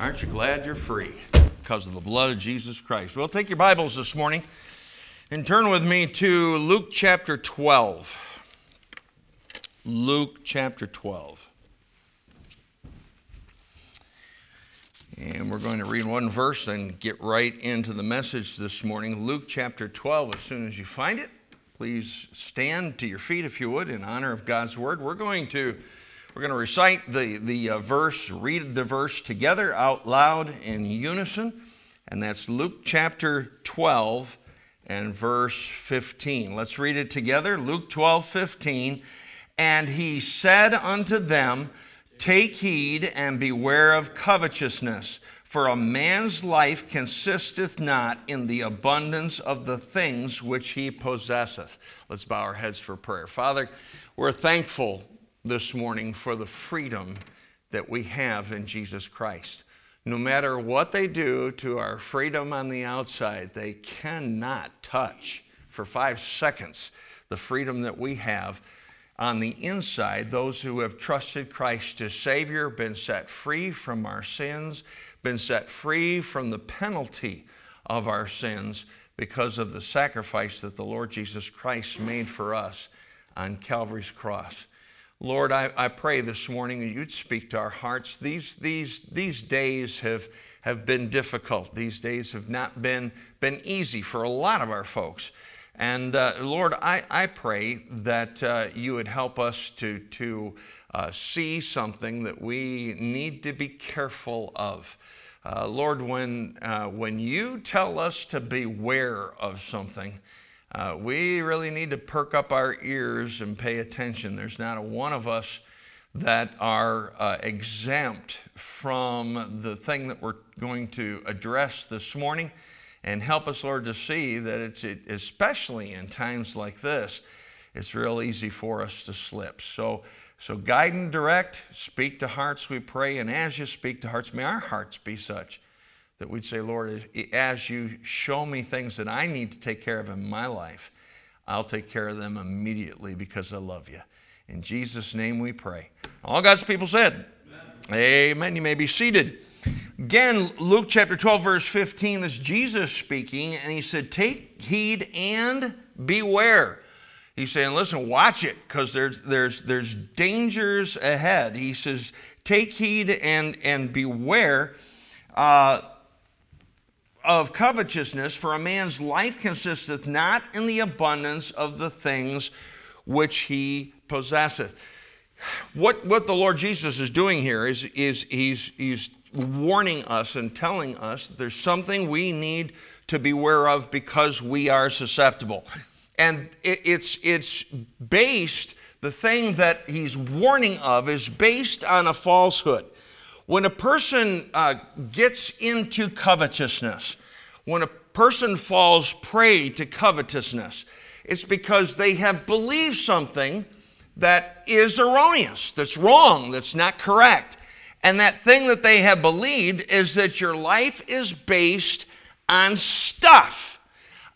Aren't you glad you're free because of the blood of Jesus Christ? Well, take your Bibles this morning and turn with me to Luke chapter 12. Luke chapter 12. And we're going to read one verse and get right into the message this morning. Luke chapter 12, as soon as you find it, please stand to your feet if you would in honor of God's word. We're going to we're going to recite the, the uh, verse, read the verse together out loud in unison, and that's Luke chapter 12 and verse 15. Let's read it together. Luke 12, 15. And he said unto them, Take heed and beware of covetousness, for a man's life consisteth not in the abundance of the things which he possesseth. Let's bow our heads for prayer. Father, we're thankful this morning for the freedom that we have in Jesus Christ. No matter what they do to our freedom on the outside, they cannot touch for five seconds the freedom that we have on the inside. Those who have trusted Christ as Savior, been set free from our sins, been set free from the penalty of our sins because of the sacrifice that the Lord Jesus Christ made for us on Calvary's cross. Lord, I, I pray this morning that you'd speak to our hearts. These, these, these days have, have been difficult. These days have not been, been easy for a lot of our folks. And uh, Lord, I, I pray that uh, you would help us to, to uh, see something that we need to be careful of. Uh, Lord, when, uh, when you tell us to beware of something, uh, we really need to perk up our ears and pay attention. There's not a one of us that are uh, exempt from the thing that we're going to address this morning. And help us, Lord, to see that it's, it, especially in times like this, it's real easy for us to slip. So, so guide and direct, speak to hearts, we pray. And as you speak to hearts, may our hearts be such that we'd say, Lord, as you show me things that I need to take care of in my life, I'll take care of them immediately because I love you. In Jesus' name we pray. All God's people said, Amen. Amen. You may be seated. Again, Luke chapter 12, verse 15 is Jesus speaking, and he said, Take heed and beware. He's saying, Listen, watch it, because there's, there's, there's dangers ahead. He says, Take heed and, and beware. Uh, of covetousness, for a man's life consisteth not in the abundance of the things which he possesseth. What, what the Lord Jesus is doing here is, is he's, he's warning us and telling us there's something we need to beware of because we are susceptible. And it, it's, it's based, the thing that he's warning of is based on a falsehood. When a person uh, gets into covetousness, when a person falls prey to covetousness, it's because they have believed something that is erroneous, that's wrong, that's not correct. And that thing that they have believed is that your life is based on stuff,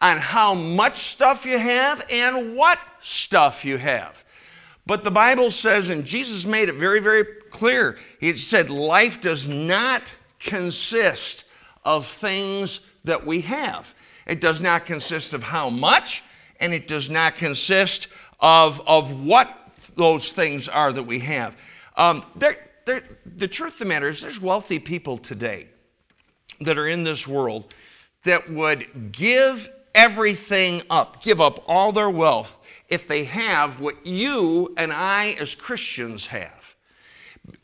on how much stuff you have and what stuff you have. But the Bible says, and Jesus made it very, very clear, He said, life does not consist of things that we have. It does not consist of how much, and it does not consist of, of what those things are that we have. Um, they're, they're, the truth of the matter is, there's wealthy people today that are in this world that would give everything up, give up all their wealth if they have what you and I as Christians have.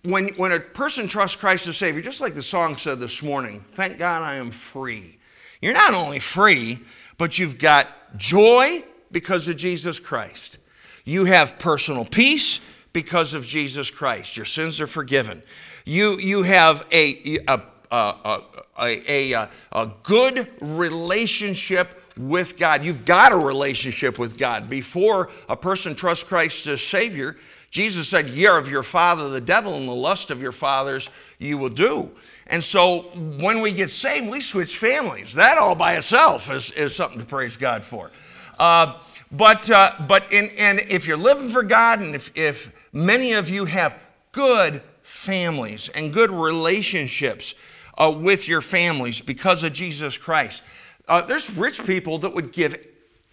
When, when a person trusts Christ as Savior, just like the song said this morning, thank God I am free. You're not only free, but you've got joy because of Jesus Christ. You have personal peace because of Jesus Christ. Your sins are forgiven. You, you have a, a, a, a, a, a good relationship with God. You've got a relationship with God. Before a person trusts Christ as Savior, Jesus said, You're of your father the devil, and the lust of your fathers you will do. And so when we get saved, we switch families. That all by itself is, is something to praise God for. Uh, but uh, but in, and if you're living for God, and if, if many of you have good families and good relationships, uh, with your families because of Jesus Christ. Uh, there's rich people that would give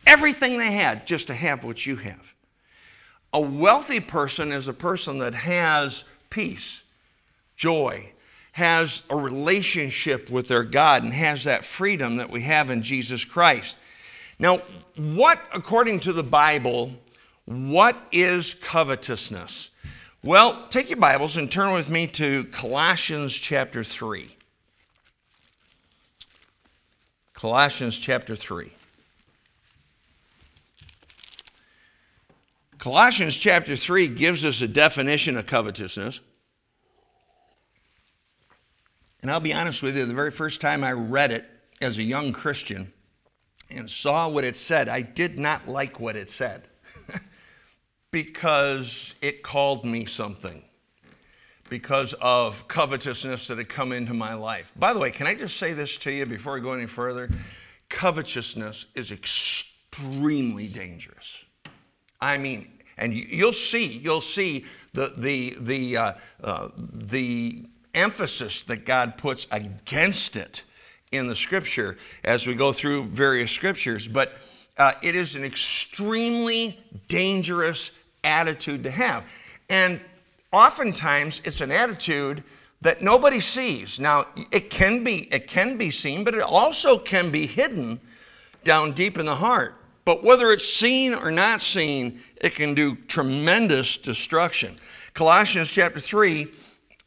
everything they had just to have what you have. A wealthy person is a person that has peace, joy, has a relationship with their God, and has that freedom that we have in Jesus Christ. Now, what, according to the Bible, what is covetousness? Well, take your Bibles and turn with me to Colossians chapter 3. Colossians chapter 3. Colossians chapter 3 gives us a definition of covetousness. And I'll be honest with you, the very first time I read it as a young Christian and saw what it said, I did not like what it said because it called me something because of covetousness that had come into my life. By the way, can I just say this to you before I go any further? Covetousness is extremely dangerous. I mean, and you'll see, you'll see the, the, the, uh, uh, the emphasis that God puts against it in the scripture as we go through various scriptures. But uh, it is an extremely dangerous attitude to have. And oftentimes it's an attitude that nobody sees. Now, it can be, it can be seen, but it also can be hidden down deep in the heart. But whether it's seen or not seen, it can do tremendous destruction. Colossians chapter 3,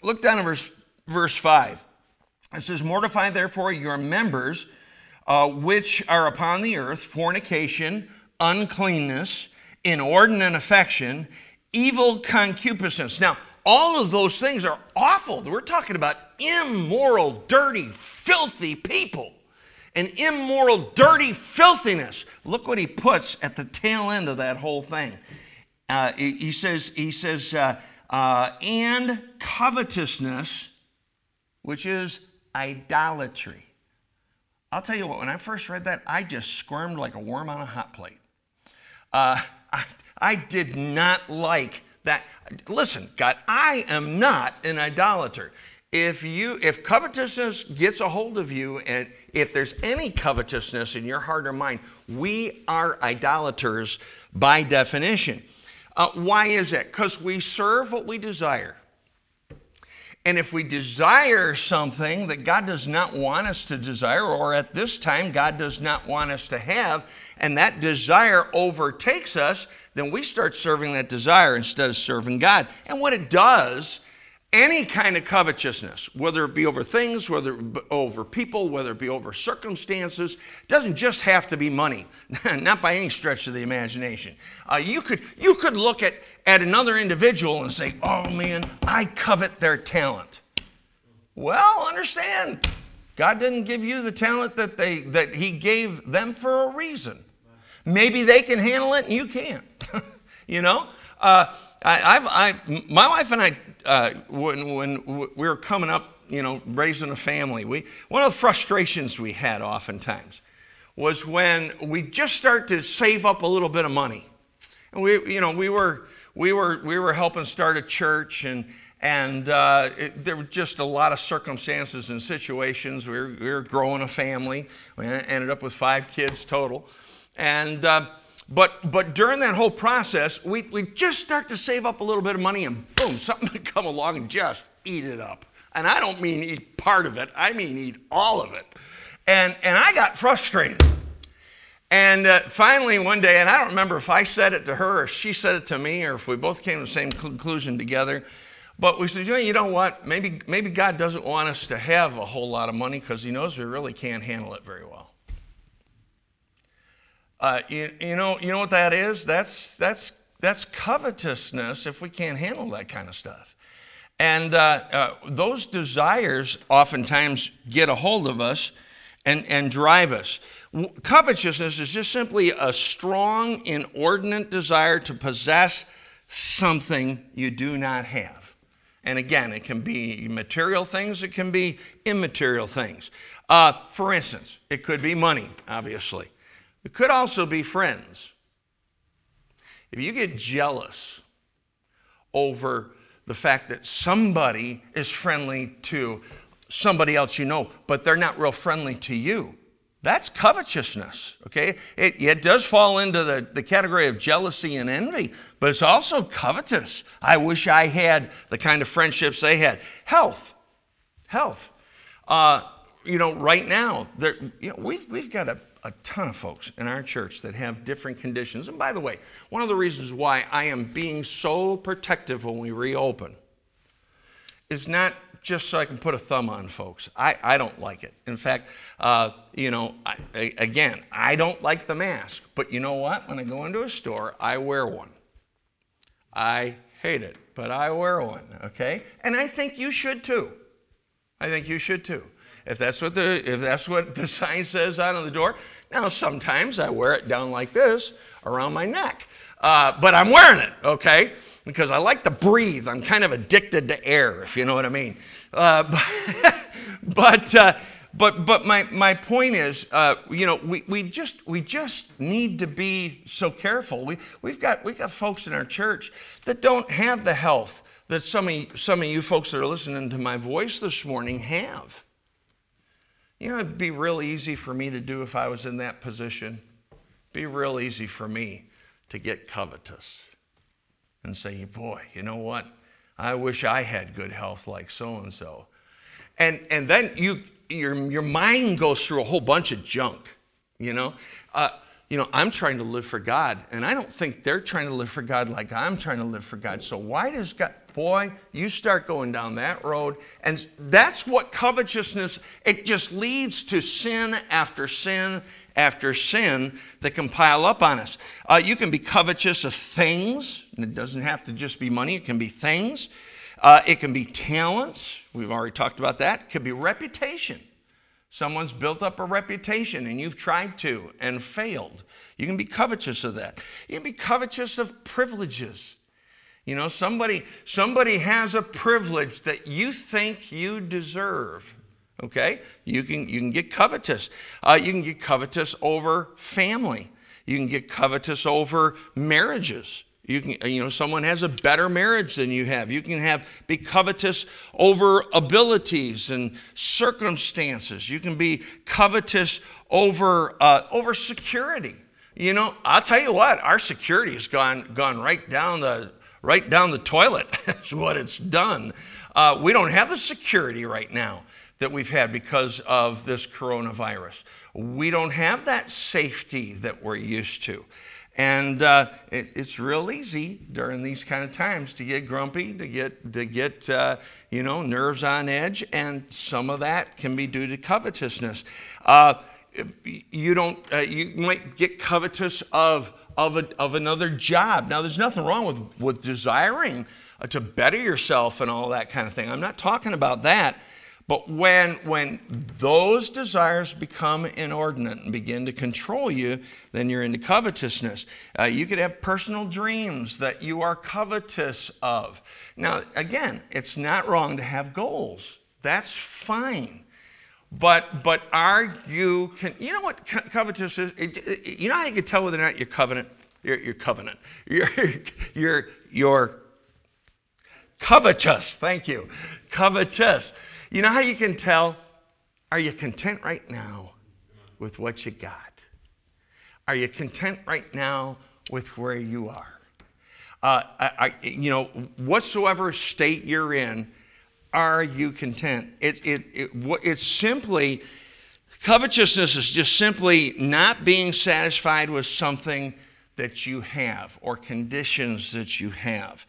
look down at verse, verse 5. It says, Mortify therefore your members uh, which are upon the earth fornication, uncleanness, inordinate affection, evil concupiscence. Now, all of those things are awful. We're talking about immoral, dirty, filthy people and immoral, dirty filthiness. Look what he puts at the tail end of that whole thing. Uh, he, says, he says, uh, uh, and covetousness, which is idolatry. I'll tell you what, when I first read that, I just squirmed like a worm on a hot plate. Uh, I, I did not like that. Listen, God, I am not an idolater if you if covetousness gets a hold of you and if there's any covetousness in your heart or mind we are idolaters by definition. Uh, why is that? Because we serve what we desire. And if we desire something that god does not want us to desire or at this time god does not want us to have and that desire overtakes us then we start serving that desire instead of serving god. And what it does any kind of covetousness, whether it be over things, whether it be over people, whether it be over circumstances, doesn't just have to be money, not by any stretch of the imagination. Uh, you, could, you could look at, at another individual and say, oh man, I covet their talent. Well, understand, God didn't give you the talent that, they, that He gave them for a reason. Maybe they can handle it and you can't. you know? Uh, I, I, my wife and I, uh, when, when we were coming up, you know, raising a family, we, one of the frustrations we had oftentimes was when we just start to save up a little bit of money. And we, you know, we were, we were, we were helping start a church and, and uh, it, there were just a lot of circumstances and situations. We were, we were growing a family. We ended up with five kids total. And, uh, but, but during that whole process, we, we just start to save up a little bit of money and boom, something would come along and just eat it up. And I don't mean eat part of it, I mean eat all of it. And, and I got frustrated. And uh, finally, one day, and I don't remember if I said it to her or she said it to me or if we both came to the same conclusion together, but we said, you know what? Maybe, maybe God doesn't want us to have a whole lot of money because He knows we really can't handle it very well. Uh, you, you, know, you know what that is? That's, that's, that's covetousness if we can't handle that kind of stuff. And uh, uh, those desires oftentimes get a hold of us and, and drive us. Covetousness is just simply a strong, inordinate desire to possess something you do not have. And again, it can be material things, it can be immaterial things. Uh, for instance, it could be money, obviously. It could also be friends. If you get jealous over the fact that somebody is friendly to somebody else you know, but they're not real friendly to you. That's covetousness, okay? It, it does fall into the, the category of jealousy and envy, but it's also covetous. I wish I had the kind of friendships they had. Health, health. Uh, you know, right now, there, you know, we've, we've got a, a ton of folks in our church that have different conditions. And by the way, one of the reasons why I am being so protective when we reopen is not just so I can put a thumb on folks. I, I don't like it. In fact, uh, you know, I, again, I don't like the mask. But you know what? When I go into a store, I wear one. I hate it, but I wear one, okay? And I think you should too. I think you should too. If that's what the if that's what the sign says out on the door. Now sometimes I wear it down like this around my neck, uh, but I'm wearing it, okay? because I like to breathe. I'm kind of addicted to air, if you know what I mean. Uh, but uh, but but my my point is, uh, you know, we, we just we just need to be so careful. We we've got we've got folks in our church that don't have the health that some of some of you folks that are listening to my voice this morning have. You know, it'd be real easy for me to do if I was in that position. Be real easy for me to get covetous and say, boy, you know what? I wish I had good health like so and so. And and then you your your mind goes through a whole bunch of junk, you know. Uh, you know, I'm trying to live for God, and I don't think they're trying to live for God like I'm trying to live for God. So why does God? Boy, you start going down that road, and that's what covetousness. It just leads to sin after sin after sin that can pile up on us. Uh, you can be covetous of things, and it doesn't have to just be money, it can be things. Uh, it can be talents. We've already talked about that. It could be reputation. Someone's built up a reputation and you've tried to and failed. You can be covetous of that. You can be covetous of privileges. You know, somebody somebody has a privilege that you think you deserve. Okay? You can, you can get covetous. Uh, you can get covetous over family. You can get covetous over marriages. You can, you know, someone has a better marriage than you have. You can have be covetous over abilities and circumstances. You can be covetous over uh, over security. You know, I'll tell you what, our security has gone gone right down the right down the toilet. Is what it's done. Uh, we don't have the security right now that we've had because of this coronavirus. We don't have that safety that we're used to. And uh, it, it's real easy during these kind of times to get grumpy, to get, to get uh, you know, nerves on edge, and some of that can be due to covetousness. Uh, you don't, uh, you might get covetous of, of, a, of another job. Now, there's nothing wrong with, with desiring uh, to better yourself and all that kind of thing. I'm not talking about that. But when, when those desires become inordinate and begin to control you, then you're into covetousness. Uh, you could have personal dreams that you are covetous of. Now, again, it's not wrong to have goals. That's fine. But but are you can you know what covetous is? It, it, you know how you can tell whether or not you're covenant. You're, you're covenant. You're you're you're covetous. Thank you, covetous. You know how you can tell? Are you content right now with what you got? Are you content right now with where you are? Uh, I, I, you know, whatsoever state you're in, are you content? It, it, it, it's simply, covetousness is just simply not being satisfied with something that you have or conditions that you have.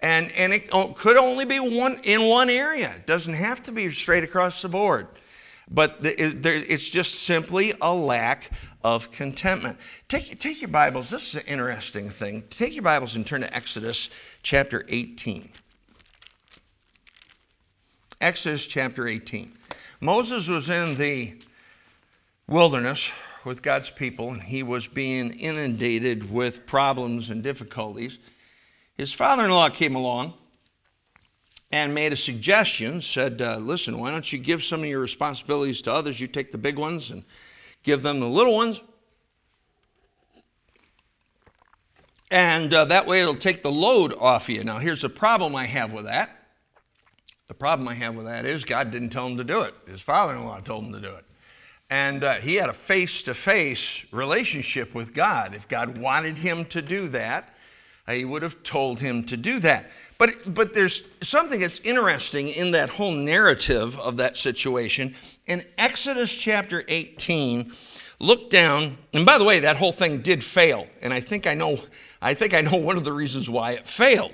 And, and it could only be one in one area. It doesn't have to be straight across the board. But it's just simply a lack of contentment. Take, take your Bibles. This is an interesting thing. Take your Bibles and turn to Exodus chapter 18. Exodus chapter 18. Moses was in the wilderness with God's people, and he was being inundated with problems and difficulties. His father in law came along and made a suggestion, said, uh, Listen, why don't you give some of your responsibilities to others? You take the big ones and give them the little ones. And uh, that way it'll take the load off you. Now, here's the problem I have with that. The problem I have with that is God didn't tell him to do it. His father in law told him to do it. And uh, he had a face to face relationship with God. If God wanted him to do that, he would have told him to do that. But, but there's something that's interesting in that whole narrative of that situation. In Exodus chapter 18, look down, and by the way, that whole thing did fail. And I think I know, I think I know one of the reasons why it failed.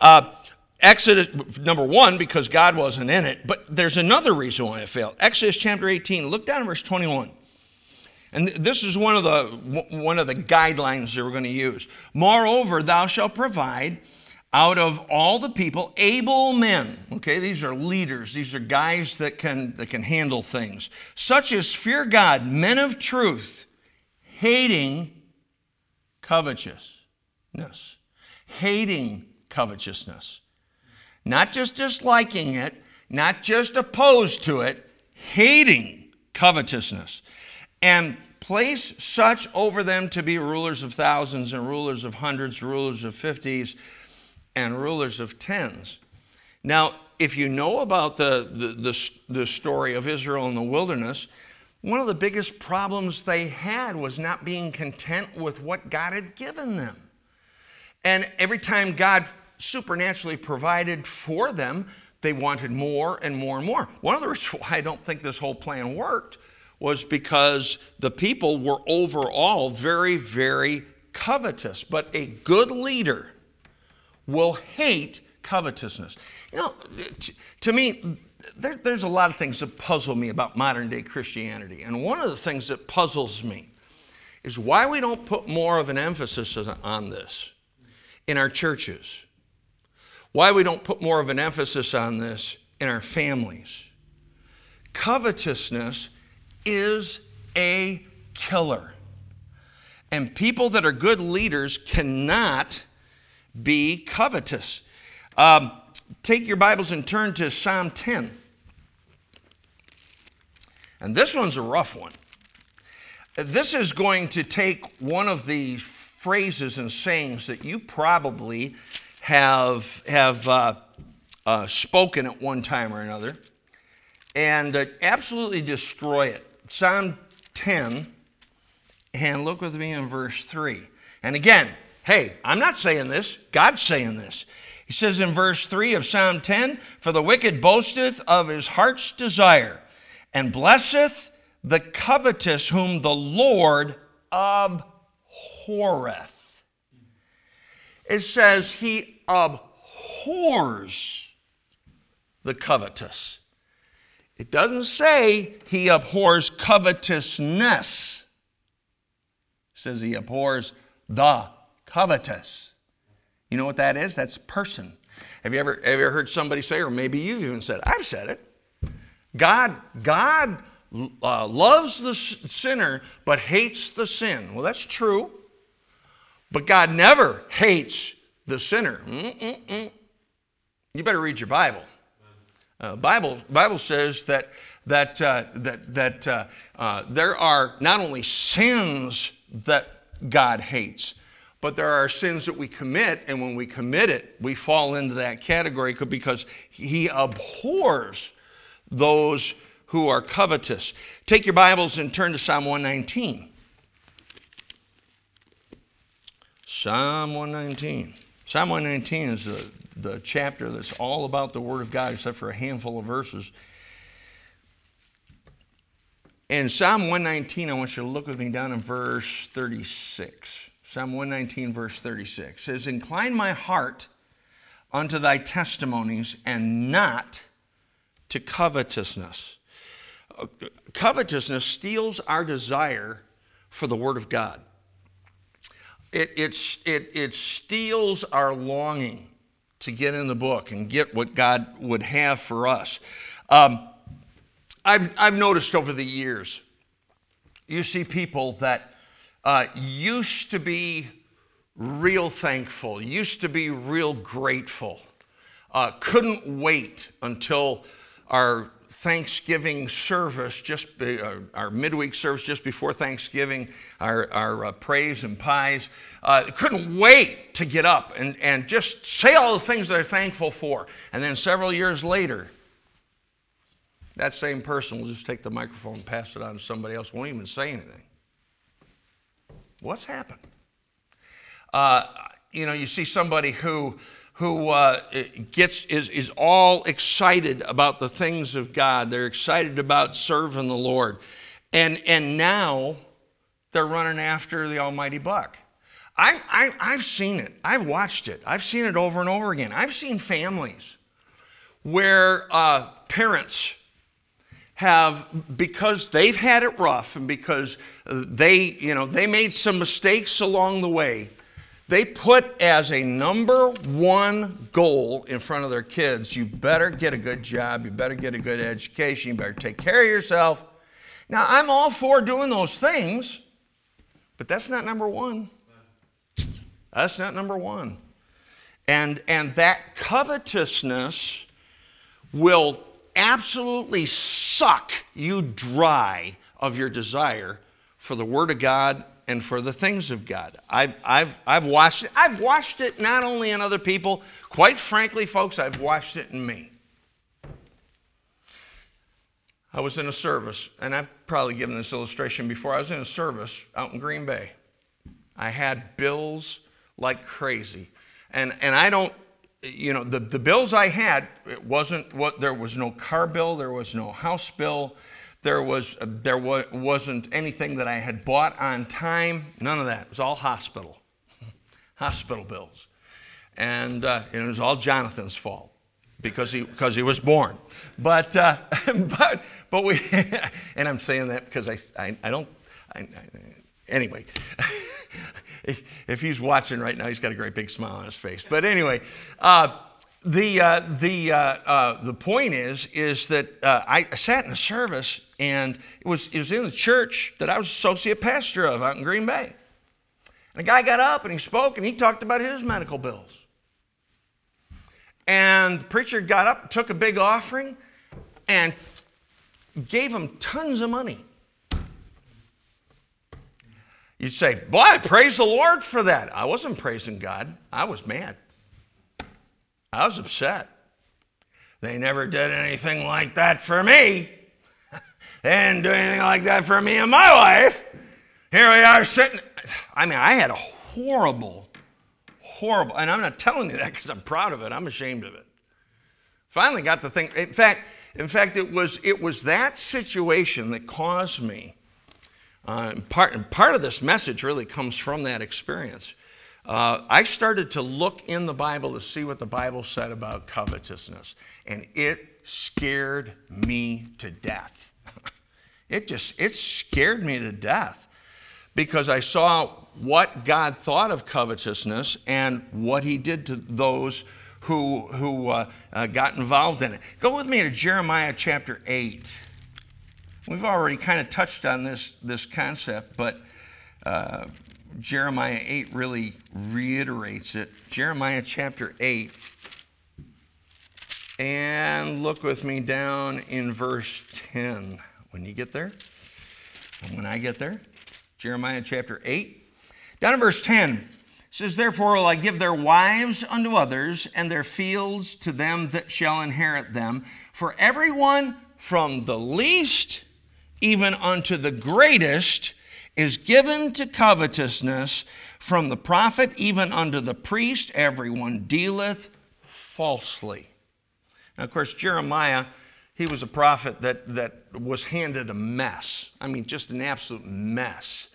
Uh, Exodus, number one, because God wasn't in it, but there's another reason why it failed. Exodus chapter 18, look down at verse 21. And this is one of the, one of the guidelines that we're going to use. Moreover, thou shalt provide out of all the people able men. Okay, these are leaders, these are guys that can, that can handle things, such as fear God, men of truth, hating covetousness. Hating covetousness. Not just disliking it, not just opposed to it, hating covetousness. And place such over them to be rulers of thousands and rulers of hundreds, rulers of fifties, and rulers of tens. Now, if you know about the, the, the, the, story of Israel in the wilderness, one of the biggest problems they had was not being content with what God had given them. And every time God supernaturally provided for them, they wanted more and more and more. One of the reasons why I don't think this whole plan worked was because the people were overall very, very covetous. But a good leader will hate covetousness. You know, to me, there, there's a lot of things that puzzle me about modern day Christianity. And one of the things that puzzles me is why we don't put more of an emphasis on this in our churches why we don't put more of an emphasis on this in our families. Covetousness is a killer. And people that are good leaders cannot be covetous. Um, take your Bibles and turn to Psalm 10. And this one's a rough one. This is going to take one of the phrases and sayings that you probably have, have uh, uh, spoken at one time or another and uh, absolutely destroy it. Psalm 10, and look with me in verse 3. And again, hey, I'm not saying this, God's saying this. He says in verse 3 of Psalm 10 For the wicked boasteth of his heart's desire, and blesseth the covetous whom the Lord abhorreth. It says he abhors the covetous. It doesn't say he abhors covetousness. It says he abhors the covetous. You know what that is? That's person. Have you ever, have you ever heard somebody say, or maybe you've even said, I've said it. God, God uh, loves the sinner but hates the sin. Well, that's true. But God never hates the sinner. Mm-mm-mm. You better read your Bible. Uh, Bible Bible says that that uh, that that uh, uh, there are not only sins that God hates, but there are sins that we commit, and when we commit it, we fall into that category because He abhors those who are covetous. Take your Bibles and turn to Psalm 119. Psalm 119. Psalm 119 is the, the chapter that's all about the Word of God, except for a handful of verses. In Psalm 119, I want you to look with me down in verse 36. Psalm 119, verse 36 says, Incline my heart unto thy testimonies and not to covetousness. Uh, covetousness steals our desire for the Word of God it, it, it, it steals our longing to get in the book and get what God would have for us. Um, I've, I've noticed over the years, you see people that uh, used to be real thankful, used to be real grateful, uh, couldn't wait until our Thanksgiving service, just be, uh, our midweek service just before Thanksgiving, our, our uh, praise and pies. Uh, couldn't wait to get up and, and just say all the things they're thankful for. And then several years later, that same person will just take the microphone and pass it on to somebody else, won't even say anything. What's happened? Uh, you know, you see somebody who who uh, gets is is all excited about the things of God. They're excited about serving the Lord, and and now they're running after the almighty buck. I, I, I've seen it. I've watched it. I've seen it over and over again. I've seen families where uh, parents have because they've had it rough and because they you know they made some mistakes along the way they put as a number one goal in front of their kids you better get a good job you better get a good education you better take care of yourself. Now i'm all for doing those things but that's not number one. That's not number one. And and that covetousness will absolutely suck you dry of your desire for the Word of God and for the things of God. I've, I've, I've watched it. I've watched it not only in other people, quite frankly, folks, I've watched it in me. I was in a service, and I've probably given this illustration before. I was in a service out in Green Bay. I had bills like crazy. And, and I don't you know, the, the bills I had, it wasn't what, there was no car bill, there was no house bill, there, was, uh, there wa- wasn't anything that I had bought on time, none of that. It was all hospital, hospital bills. And, uh, it was all Jonathan's fault because he, because he was born. But, uh, but, but we, and I'm saying that because I, I, I don't, I, I, anyway. if he's watching right now, he's got a great big smile on his face. But anyway, uh, the uh, the uh, uh, the point is is that uh, I sat in a service and it was it was in the church that I was associate pastor of out in Green Bay. And a guy got up and he spoke and he talked about his medical bills. And the preacher got up, took a big offering, and gave him tons of money. You'd say, Boy, praise the Lord for that. I wasn't praising God, I was mad. I was upset. They never did anything like that for me. they didn't do anything like that for me and my wife. Here we are sitting. I mean, I had a horrible, horrible, and I'm not telling you that because I'm proud of it. I'm ashamed of it. Finally got the thing. In fact, in fact, it was it was that situation that caused me uh, and part, and part of this message really comes from that experience. Uh, I started to look in the Bible to see what the Bible said about covetousness, and it scared me to death. it just it scared me to death because I saw what God thought of covetousness and what He did to those who who uh, uh, got involved in it. Go with me to Jeremiah chapter eight. We've already kind of touched on this, this concept, but uh, Jeremiah 8 really reiterates it. Jeremiah chapter 8. And look with me down in verse 10 when you get there. And when I get there, Jeremiah chapter 8. Down in verse 10 says, Therefore will I give their wives unto others, and their fields to them that shall inherit them. For everyone from the least even unto the greatest, is given to covetousness. From the prophet even unto the priest, everyone dealeth falsely. Now, of course, Jeremiah, he was a prophet that, that was handed a mess. I mean, just an absolute mess.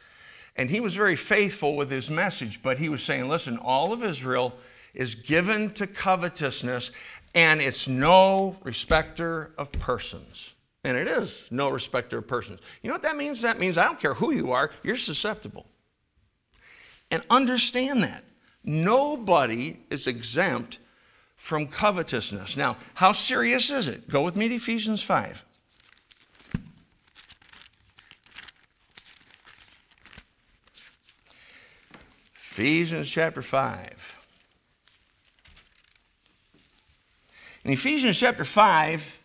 And he was very faithful with his message, but he was saying, listen, all of Israel is given to covetousness, and it's no respecter of persons. And it is no respecter of persons. You know what that means? That means I don't care who you are, you're susceptible. And understand that. Nobody is exempt from covetousness. Now, how serious is it? Go with me to Ephesians 5. Ephesians chapter 5. In Ephesians chapter 5,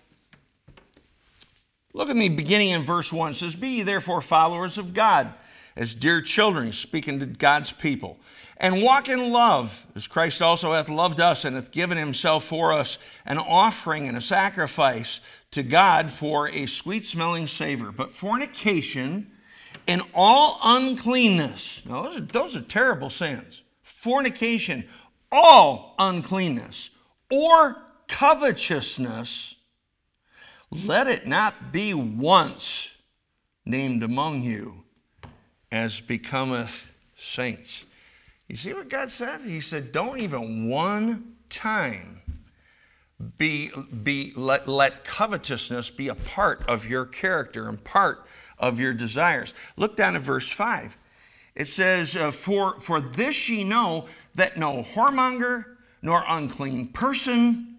Look at me beginning in verse 1. It says, Be ye therefore followers of God as dear children, speaking to God's people. And walk in love, as Christ also hath loved us and hath given himself for us an offering and a sacrifice to God for a sweet smelling savor. But fornication and all uncleanness, now those are, those are terrible sins. Fornication, all uncleanness, or covetousness, let it not be once named among you as becometh saints. You see what God said? He said, don't even one time be, be let, let covetousness be a part of your character and part of your desires. Look down at verse 5. It says, uh, for, for this ye know that no whoremonger, nor unclean person,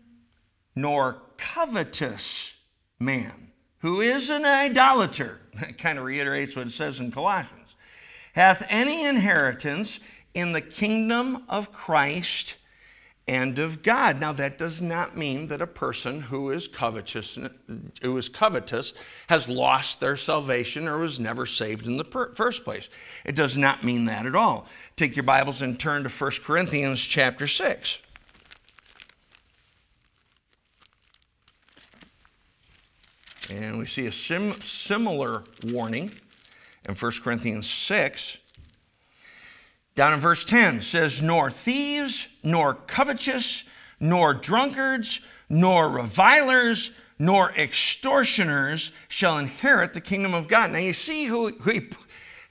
nor covetous man, who is an idolater, that kind of reiterates what it says in Colossians, hath any inheritance in the kingdom of Christ and of God. Now, that does not mean that a person who is covetous, who is covetous has lost their salvation or was never saved in the per- first place. It does not mean that at all. Take your Bibles and turn to 1 Corinthians chapter 6. And we see a sim- similar warning in 1 Corinthians 6. Down in verse 10 says, Nor thieves, nor covetous, nor drunkards, nor revilers, nor extortioners shall inherit the kingdom of God. Now you see who, who he,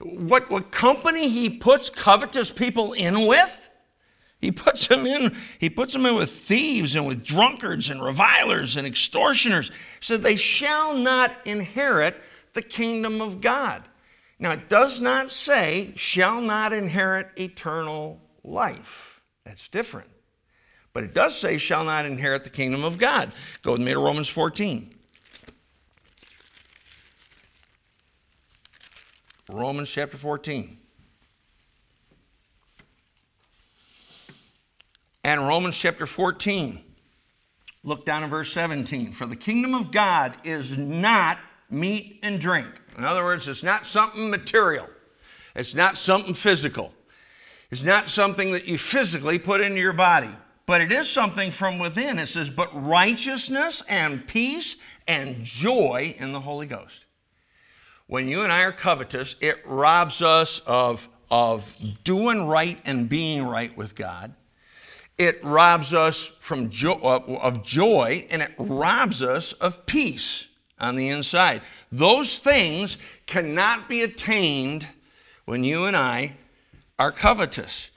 what, what company he puts covetous people in with? He puts them in, he puts them in with thieves and with drunkards and revilers and extortioners. So they shall not inherit the kingdom of God. Now it does not say shall not inherit eternal life. That's different. But it does say shall not inherit the kingdom of God. Go with me to Romans 14. Romans chapter 14. And Romans chapter 14. Look down in verse 17. For the kingdom of God is not meat and drink. In other words, it's not something material, it's not something physical, it's not something that you physically put into your body. But it is something from within. It says, but righteousness and peace and joy in the Holy Ghost. When you and I are covetous, it robs us of, of doing right and being right with God it robs us from jo- uh, of joy and it robs us of peace on the inside. Those things cannot be attained when you and I are covetous.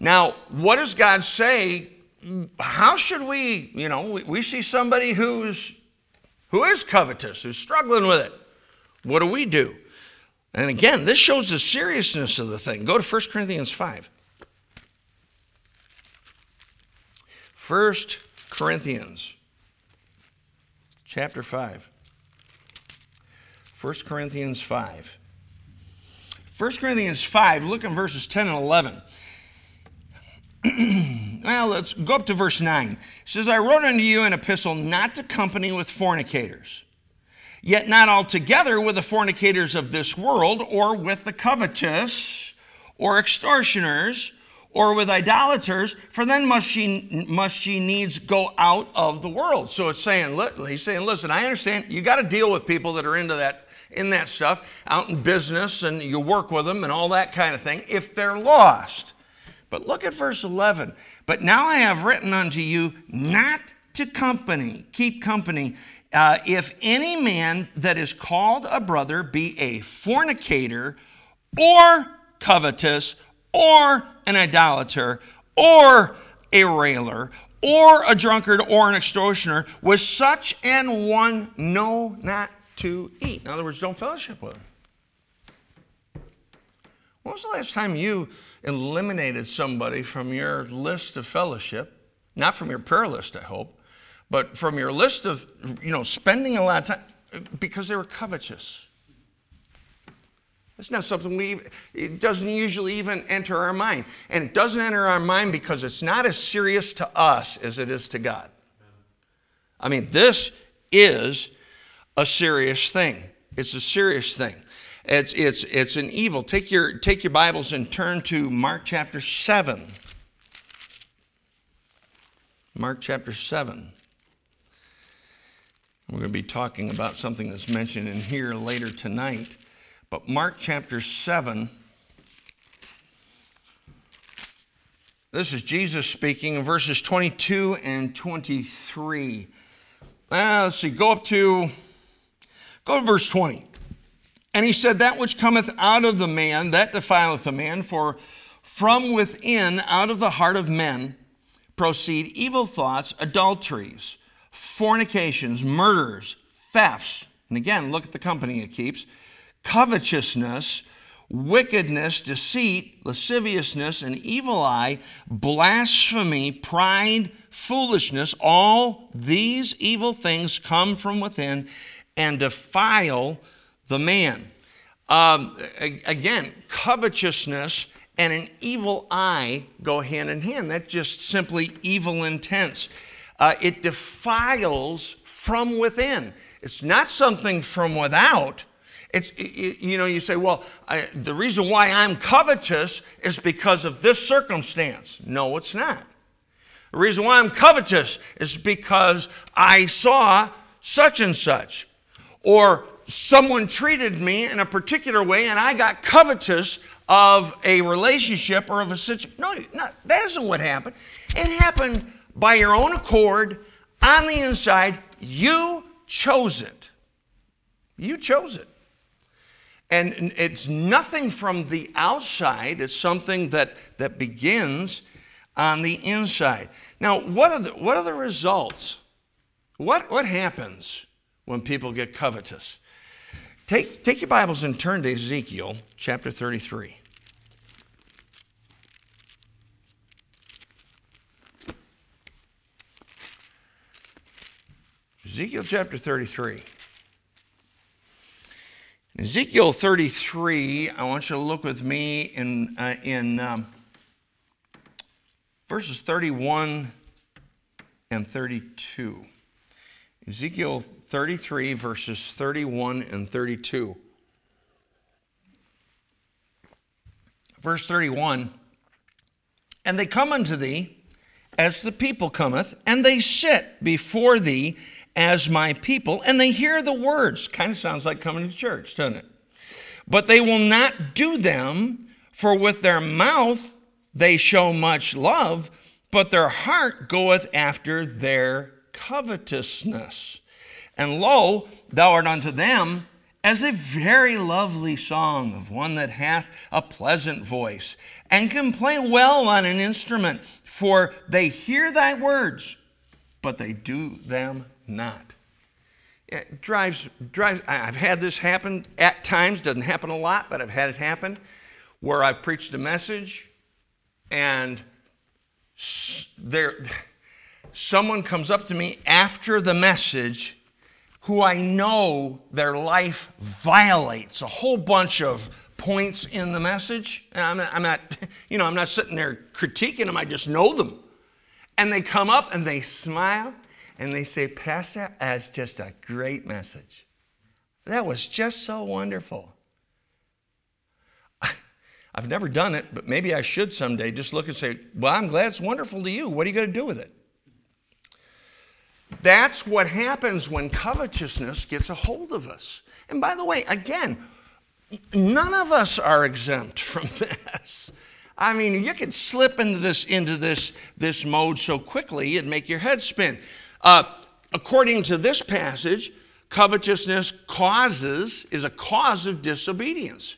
Now, what does God say? How should we, you know, we, we see somebody who's who is covetous, who's struggling with it. What do we do? And again, this shows the seriousness of the thing. Go to 1 Corinthians 5. 1 Corinthians chapter 5. 1 Corinthians 5. 1 Corinthians 5, look in verses 10 and 11. well, let's go up to verse 9. It says, I wrote unto you an epistle not to company with fornicators, yet not altogether with the fornicators of this world, or with the covetous, or extortioners, or with idolaters, for then must she, must she needs go out of the world. So it's saying, he's saying, listen, I understand you got to deal with people that are into that, in that stuff, out in business, and you work with them and all that kind of thing, if they're lost. But look at verse 11. But now I have written unto you not to company, keep company, uh, if any man that is called a brother be a fornicator or covetous or an idolater or a railer or a drunkard or an extortioner, with such an one know not to eat. In other words, don't fellowship with him. When was the last time you eliminated somebody from your list of fellowship? Not from your prayer list, I hope, but from your list of, you know, spending a lot of time because they were covetous. It's not something we, it doesn't usually even enter our mind. And it doesn't enter our mind because it's not as serious to us as it is to God. I mean, this is a serious thing. It's a serious thing. It's, it's, it's an evil. Take your, take your Bibles and turn to Mark chapter 7. Mark chapter 7. We're going to be talking about something that's mentioned in here later tonight. But Mark chapter 7, this is Jesus speaking in verses 22 and 23. Uh, let's see, go up to go to verse 20. And he said, That which cometh out of the man, that defileth a man, for from within, out of the heart of men, proceed evil thoughts, adulteries, fornications, murders, thefts. And again, look at the company it keeps covetousness, wickedness, deceit, lasciviousness, an evil eye, blasphemy, pride, foolishness. All these evil things come from within and defile the man. Um, again, covetousness and an evil eye go hand in hand. That's just simply evil intents. Uh, it defiles from within. It's not something from without. It's, you know, you say, well, I, the reason why I'm covetous is because of this circumstance. No, it's not. The reason why I'm covetous is because I saw such and such. Or someone treated me in a particular way and I got covetous of a relationship or of a situation. No, no, that isn't what happened. It happened by your own accord on the inside. You chose it. You chose it. And it's nothing from the outside, it's something that, that begins on the inside. Now, what are the, what are the results? What, what happens when people get covetous? Take, take your Bibles and turn to Ezekiel chapter 33. Ezekiel chapter 33. Ezekiel 33, I want you to look with me in, uh, in um, verses 31 and 32. Ezekiel 33, verses 31 and 32. Verse 31 And they come unto thee as the people cometh, and they sit before thee as my people, and they hear the words. Kind of sounds like coming to church, doesn't it? But they will not do them, for with their mouth they show much love, but their heart goeth after their covetousness. And lo, thou art unto them as a very lovely song of one that hath a pleasant voice, and can play well on an instrument, for they hear thy words, but they do them not. It drives, drives, I've had this happen at times, doesn't happen a lot, but I've had it happen where I've preached a message and there someone comes up to me after the message who I know their life violates a whole bunch of points in the message. And I'm not, I'm not, you know, I'm not sitting there critiquing them, I just know them. And they come up and they smile and they say, Pastor, that's just a great message. That was just so wonderful. I've never done it, but maybe I should someday just look and say, Well, I'm glad it's wonderful to you. What are you going to do with it? That's what happens when covetousness gets a hold of us. And by the way, again, none of us are exempt from this. I mean, you could slip into this into this this mode so quickly and make your head spin. Uh, according to this passage, covetousness causes is a cause of disobedience.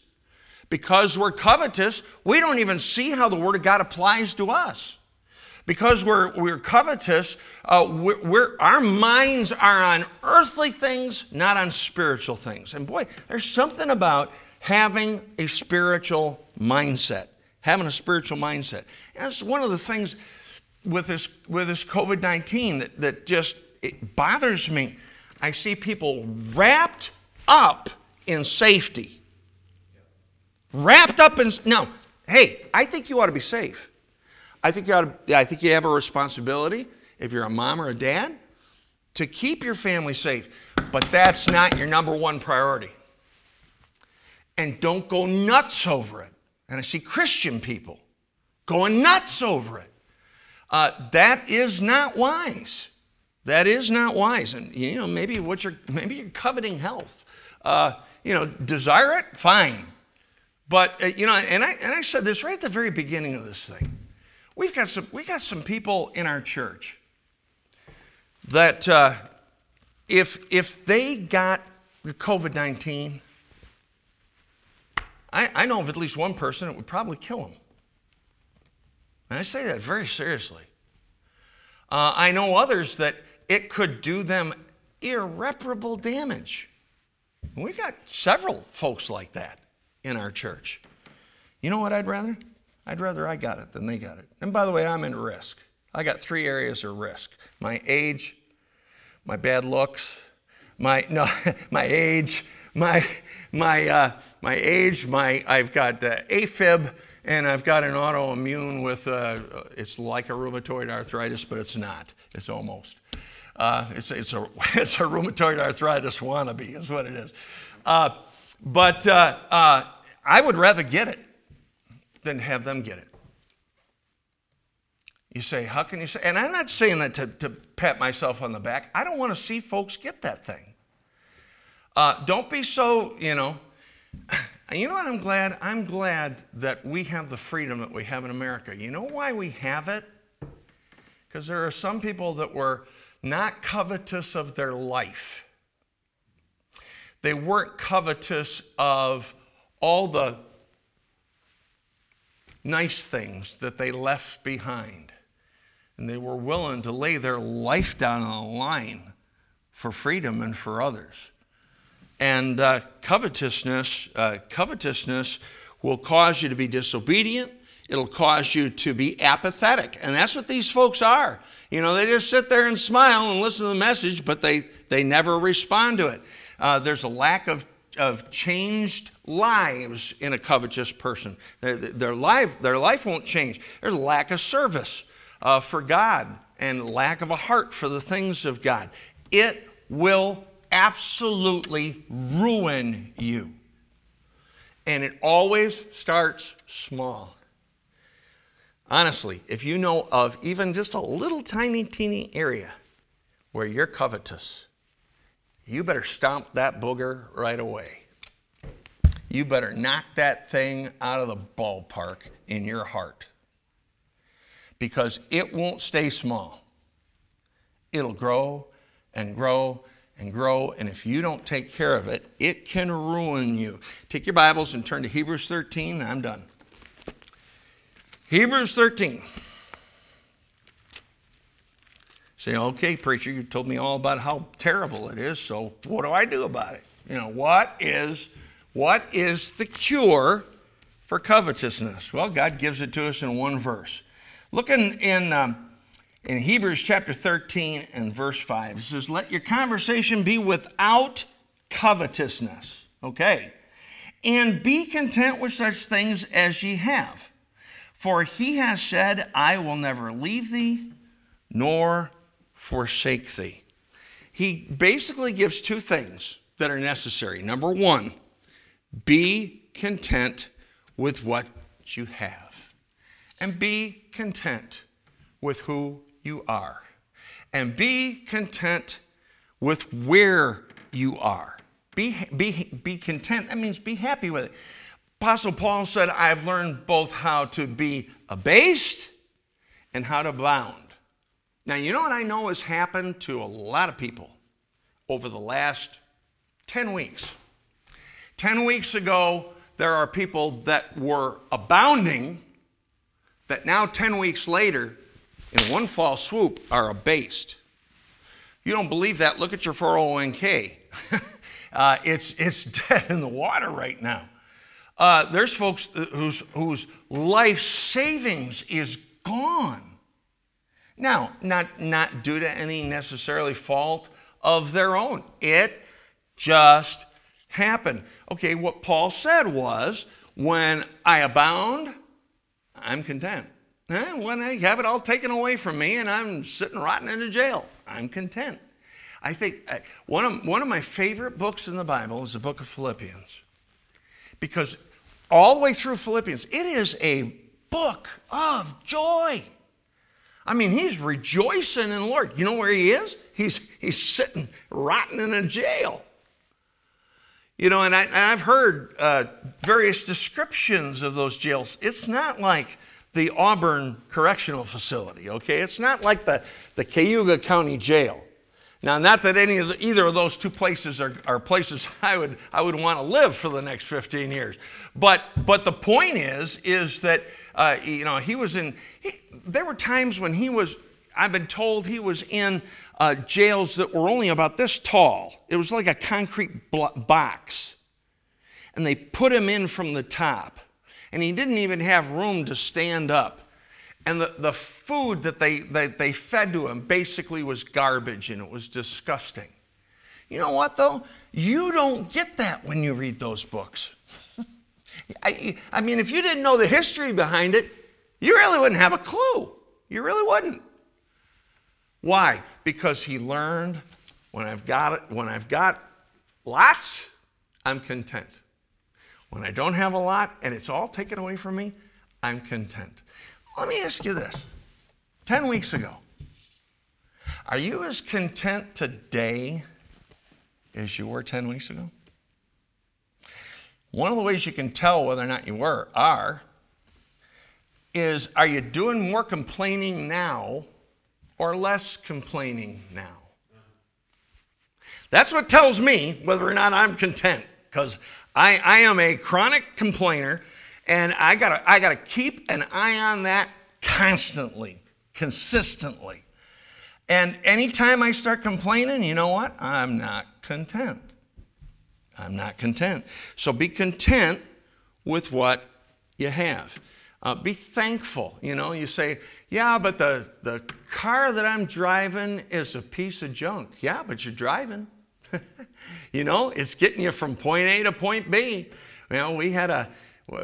Because we're covetous, we don't even see how the Word of God applies to us. Because we're, we're covetous, uh, we're, we're, our minds are on earthly things, not on spiritual things. And boy, there's something about having a spiritual mindset. Having a spiritual mindset. That's one of the things with this, with this COVID 19 that, that just it bothers me. I see people wrapped up in safety. Wrapped up in. Now, hey, I think you ought to be safe. I think you ought to, I think you have a responsibility, if you're a mom or a dad, to keep your family safe. But that's not your number one priority. and don't go nuts over it. And I see Christian people going nuts over it. Uh, that is not wise. That is not wise. And you know, maybe what you're maybe you're coveting health. Uh, you know, desire it, fine. But uh, you know, and I and I said this right at the very beginning of this thing. We've got some we got some people in our church that uh, if if they got COVID nineteen, I, I know of at least one person it would probably kill them. And I say that very seriously. Uh, I know others that it could do them irreparable damage. We've got several folks like that in our church. You know what I'd rather? I'd rather I got it than they got it. And by the way, I'm in risk. I got three areas of risk my age, my bad looks, my, no, my age, my, my, uh, my age, my, I've got uh, AFib, and I've got an autoimmune with, uh, it's like a rheumatoid arthritis, but it's not. It's almost. Uh, it's, it's, a, it's a rheumatoid arthritis wannabe, is what it is. Uh, but uh, uh, I would rather get it than have them get it. You say, how can you say? And I'm not saying that to, to pat myself on the back. I don't want to see folks get that thing. Uh, don't be so, you know. And you know what I'm glad? I'm glad that we have the freedom that we have in America. You know why we have it? Because there are some people that were not covetous of their life. They weren't covetous of all the nice things that they left behind. And they were willing to lay their life down on the line for freedom and for others. And uh, covetousness, uh, covetousness will cause you to be disobedient. It'll cause you to be apathetic. And that's what these folks are. You know, they just sit there and smile and listen to the message, but they, they never respond to it. Uh, there's a lack of, of changed lives in a covetous person. Their, their, life, their life won't change. There's a lack of service uh, for God and lack of a heart for the things of God. It will absolutely ruin you. And it always starts small. Honestly, if you know of even just a little tiny, teeny area where you're covetous, you better stomp that booger right away. You better knock that thing out of the ballpark in your heart because it won't stay small. It'll grow and grow and grow, and if you don't take care of it, it can ruin you. Take your Bibles and turn to Hebrews 13. I'm done. Hebrews 13. Say, okay, preacher, you told me all about how terrible it is, so what do I do about it? You know, what is what is the cure for covetousness? Well, God gives it to us in one verse. Look in, in um, in Hebrews chapter 13 and verse 5. It says, Let your conversation be without covetousness. Okay. And be content with such things as ye have. For he has said, I will never leave thee nor forsake thee. He basically gives two things that are necessary. Number one, be content with what you have, and be content with who you are and be content with where you are. Be, be, be content. That means be happy with it. Apostle Paul said, I've learned both how to be abased and how to abound. Now, you know what I know has happened to a lot of people over the last 10 weeks? 10 weeks ago, there are people that were abounding that now, 10 weeks later, in one fall swoop are abased. You don't believe that, look at your 401k. uh, it's, it's dead in the water right now. Uh, there's folks whose, whose life savings is gone. Now, not, not due to any necessarily fault of their own. It just happened. Okay, what Paul said was, when I abound, I'm content. Eh, when I have it all taken away from me and I'm sitting rotting in a jail, I'm content. I think uh, one of, one of my favorite books in the Bible is the book of Philippians Because all the way through Philippians, it is a book of joy. I mean, he's rejoicing in the Lord. You know where he is? He's, he's sitting rotting in a jail. You know, and, I, have heard uh, various descriptions of those jails. It's not like the Auburn Correctional Facility, okay? It's not like the, the Cayuga County Jail. Now, not that any of the, either of those two places are, are places I would, I would want to live for the next 15 years. But, but the point is, is that, uh, you know, he was in, he, there were times when he was, I've been told he was in uh, jails that were only about this tall. It was like a concrete box. And they put him in from the top. And he didn't even have room to stand up. And the, the food that they, that they fed to him basically was garbage and it was disgusting. You know what, though? You don't get that when you read those books. I, I mean, if you didn't know the history behind it, you really wouldn't have a clue. You really wouldn't. Why? Because he learned when I've got it, when I've got lots, I'm content. When I don't have a lot and it's all taken away from me, I'm content. Let me ask you this 10 weeks ago, are you as content today as you were 10 weeks ago? One of the ways you can tell whether or not you were, are, is are you doing more complaining now or less complaining now. That's what tells me whether or not I'm content, because I, I am a chronic complainer, and I gotta, I gotta keep an eye on that constantly, consistently. And anytime I start complaining, you know what? I'm not content. I'm not content. So be content with what you have. Uh, be thankful. You know, you say, yeah, but the, the car that I'm driving is a piece of junk. Yeah, but you're driving. you know, it's getting you from point A to point B. You know, we had a,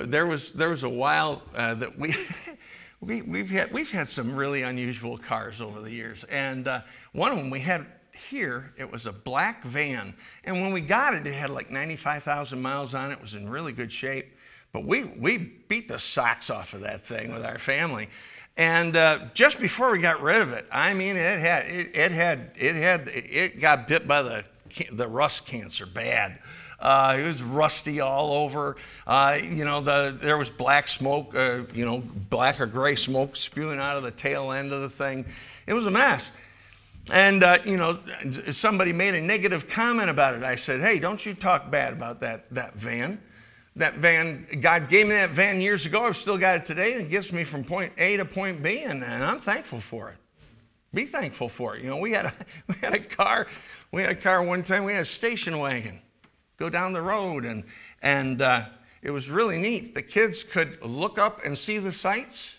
there was, there was a while uh, that we, we, we've, had, we've had some really unusual cars over the years. And uh, one of them we had here, it was a black van. And when we got it, it had like 95,000 miles on it. It was in really good shape. But we, we beat the socks off of that thing with our family. And uh, just before we got rid of it, I mean, it had, it, it, had, it had, it got bit by the, the rust cancer bad. Uh, it was rusty all over. Uh, you know, the, there was black smoke, uh, you know, black or gray smoke spewing out of the tail end of the thing. It was a mess. And, uh, you know, somebody made a negative comment about it. I said, hey, don't you talk bad about that, that van that van, God gave me that van years ago. I've still got it today. It gets me from point A to point B, and, and I'm thankful for it. Be thankful for it. You know, we had a we had a car, we had a car one time. We had a station wagon, go down the road, and and uh, it was really neat. The kids could look up and see the sights,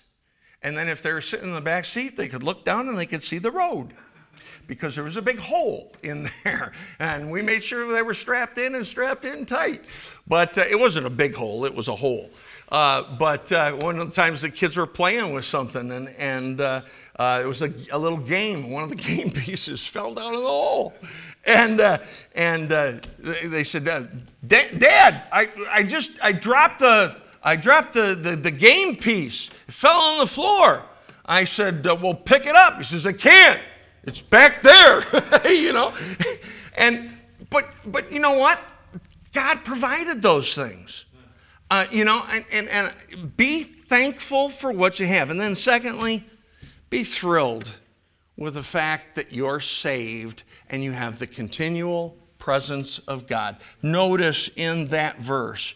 and then if they were sitting in the back seat, they could look down and they could see the road because there was a big hole in there. And we made sure they were strapped in and strapped in tight. But uh, it wasn't a big hole, it was a hole. Uh, but uh, one of the times the kids were playing with something, and, and uh, uh, it was a, a, little game. One of the game pieces fell down in the hole. And, uh, and they said, Dad, I, I just I dropped the I dropped the, the, the game piece. It fell on the floor. I said, Well, pick it up. He says, I can't. It's back there, you know. And but but you know what? God provided those things. Uh, you know, and, and, and be thankful for what you have. And then secondly, be thrilled with the fact that you're saved and you have the continual presence of God. Notice in that verse,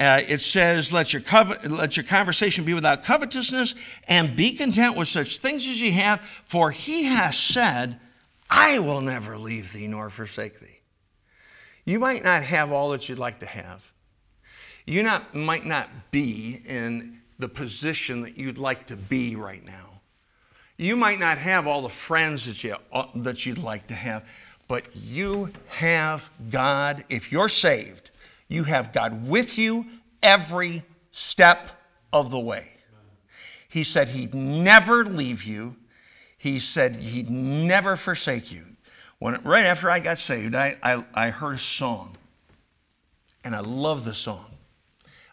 uh, it says, let your, covet, let your conversation be without covetousness and be content with such things as you have, for he has said, I will never leave thee nor forsake thee. You might not have all that you'd like to have. You not, might not be in the position that you'd like to be right now. You might not have all the friends that, you, uh, that you'd like to have, but you have God. If you're saved, you have God with you every step of the way. He said he'd never leave you. He said he'd never forsake you. When, right after I got saved, I, I, I heard a song. And I love the song.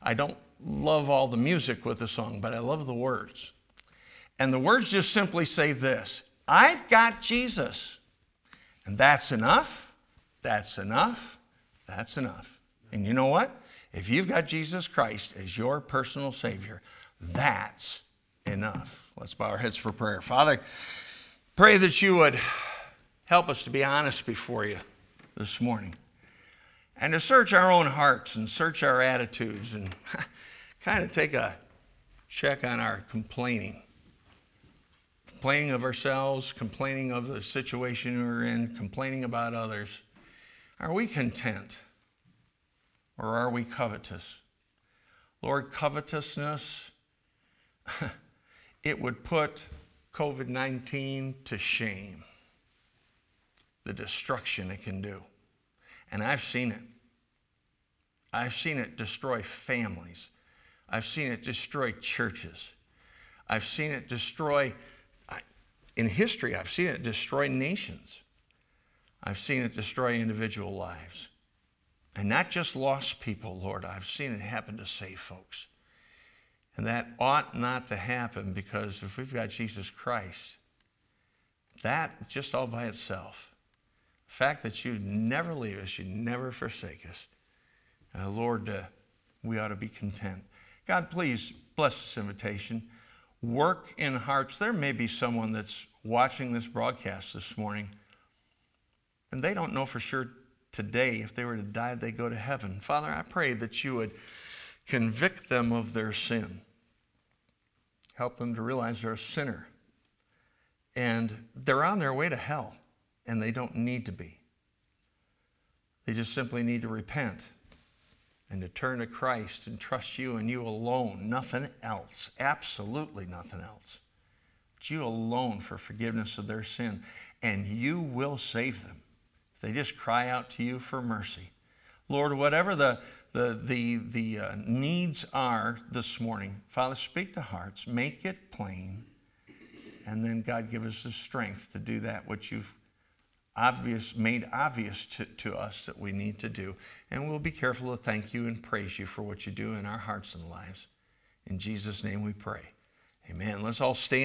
I don't love all the music with the song, but I love the words. And the words just simply say this I've got Jesus. And that's enough. That's enough. That's enough. And you know what? If you've got Jesus Christ as your personal Savior, that's enough. Let's bow our heads for prayer. Father, pray that you would help us to be honest before you this morning and to search our own hearts and search our attitudes and kind of take a check on our complaining. Complaining of ourselves, complaining of the situation we're in, complaining about others. Are we content or are we covetous? Lord, covetousness, it would put COVID 19 to shame, the destruction it can do. And I've seen it. I've seen it destroy families. I've seen it destroy churches. I've seen it destroy, in history, I've seen it destroy nations. I've seen it destroy individual lives. And not just lost people, Lord, I've seen it happen to save folks. And that ought not to happen because if we've got Jesus Christ, that just all by itself, fact that you never leave us, you never forsake us, uh, Lord, uh, we ought to be content. God, please bless this invitation. Work in hearts. There may be someone that's watching this broadcast this morning, and they don't know for sure today if they were to die, they go to heaven. Father, I pray that you would convict them of their sin, help them to realize they're a sinner, and they're on their way to hell, and they don't need to be. They just simply need to repent and to turn to Christ and trust you and you alone, nothing else, absolutely nothing else. You alone for forgiveness of their sin, and you will save them. If they just cry out to you for mercy. Lord, whatever the, the, the, the uh, needs are this morning, Father, speak to hearts, make it plain, and then, God, give us the strength to do that which you've obvious, made obvious to, to us that we need to do. And we'll be careful to thank you and praise you for what you do in our hearts and lives. In Jesus' name we pray. Amen. Let's all stand.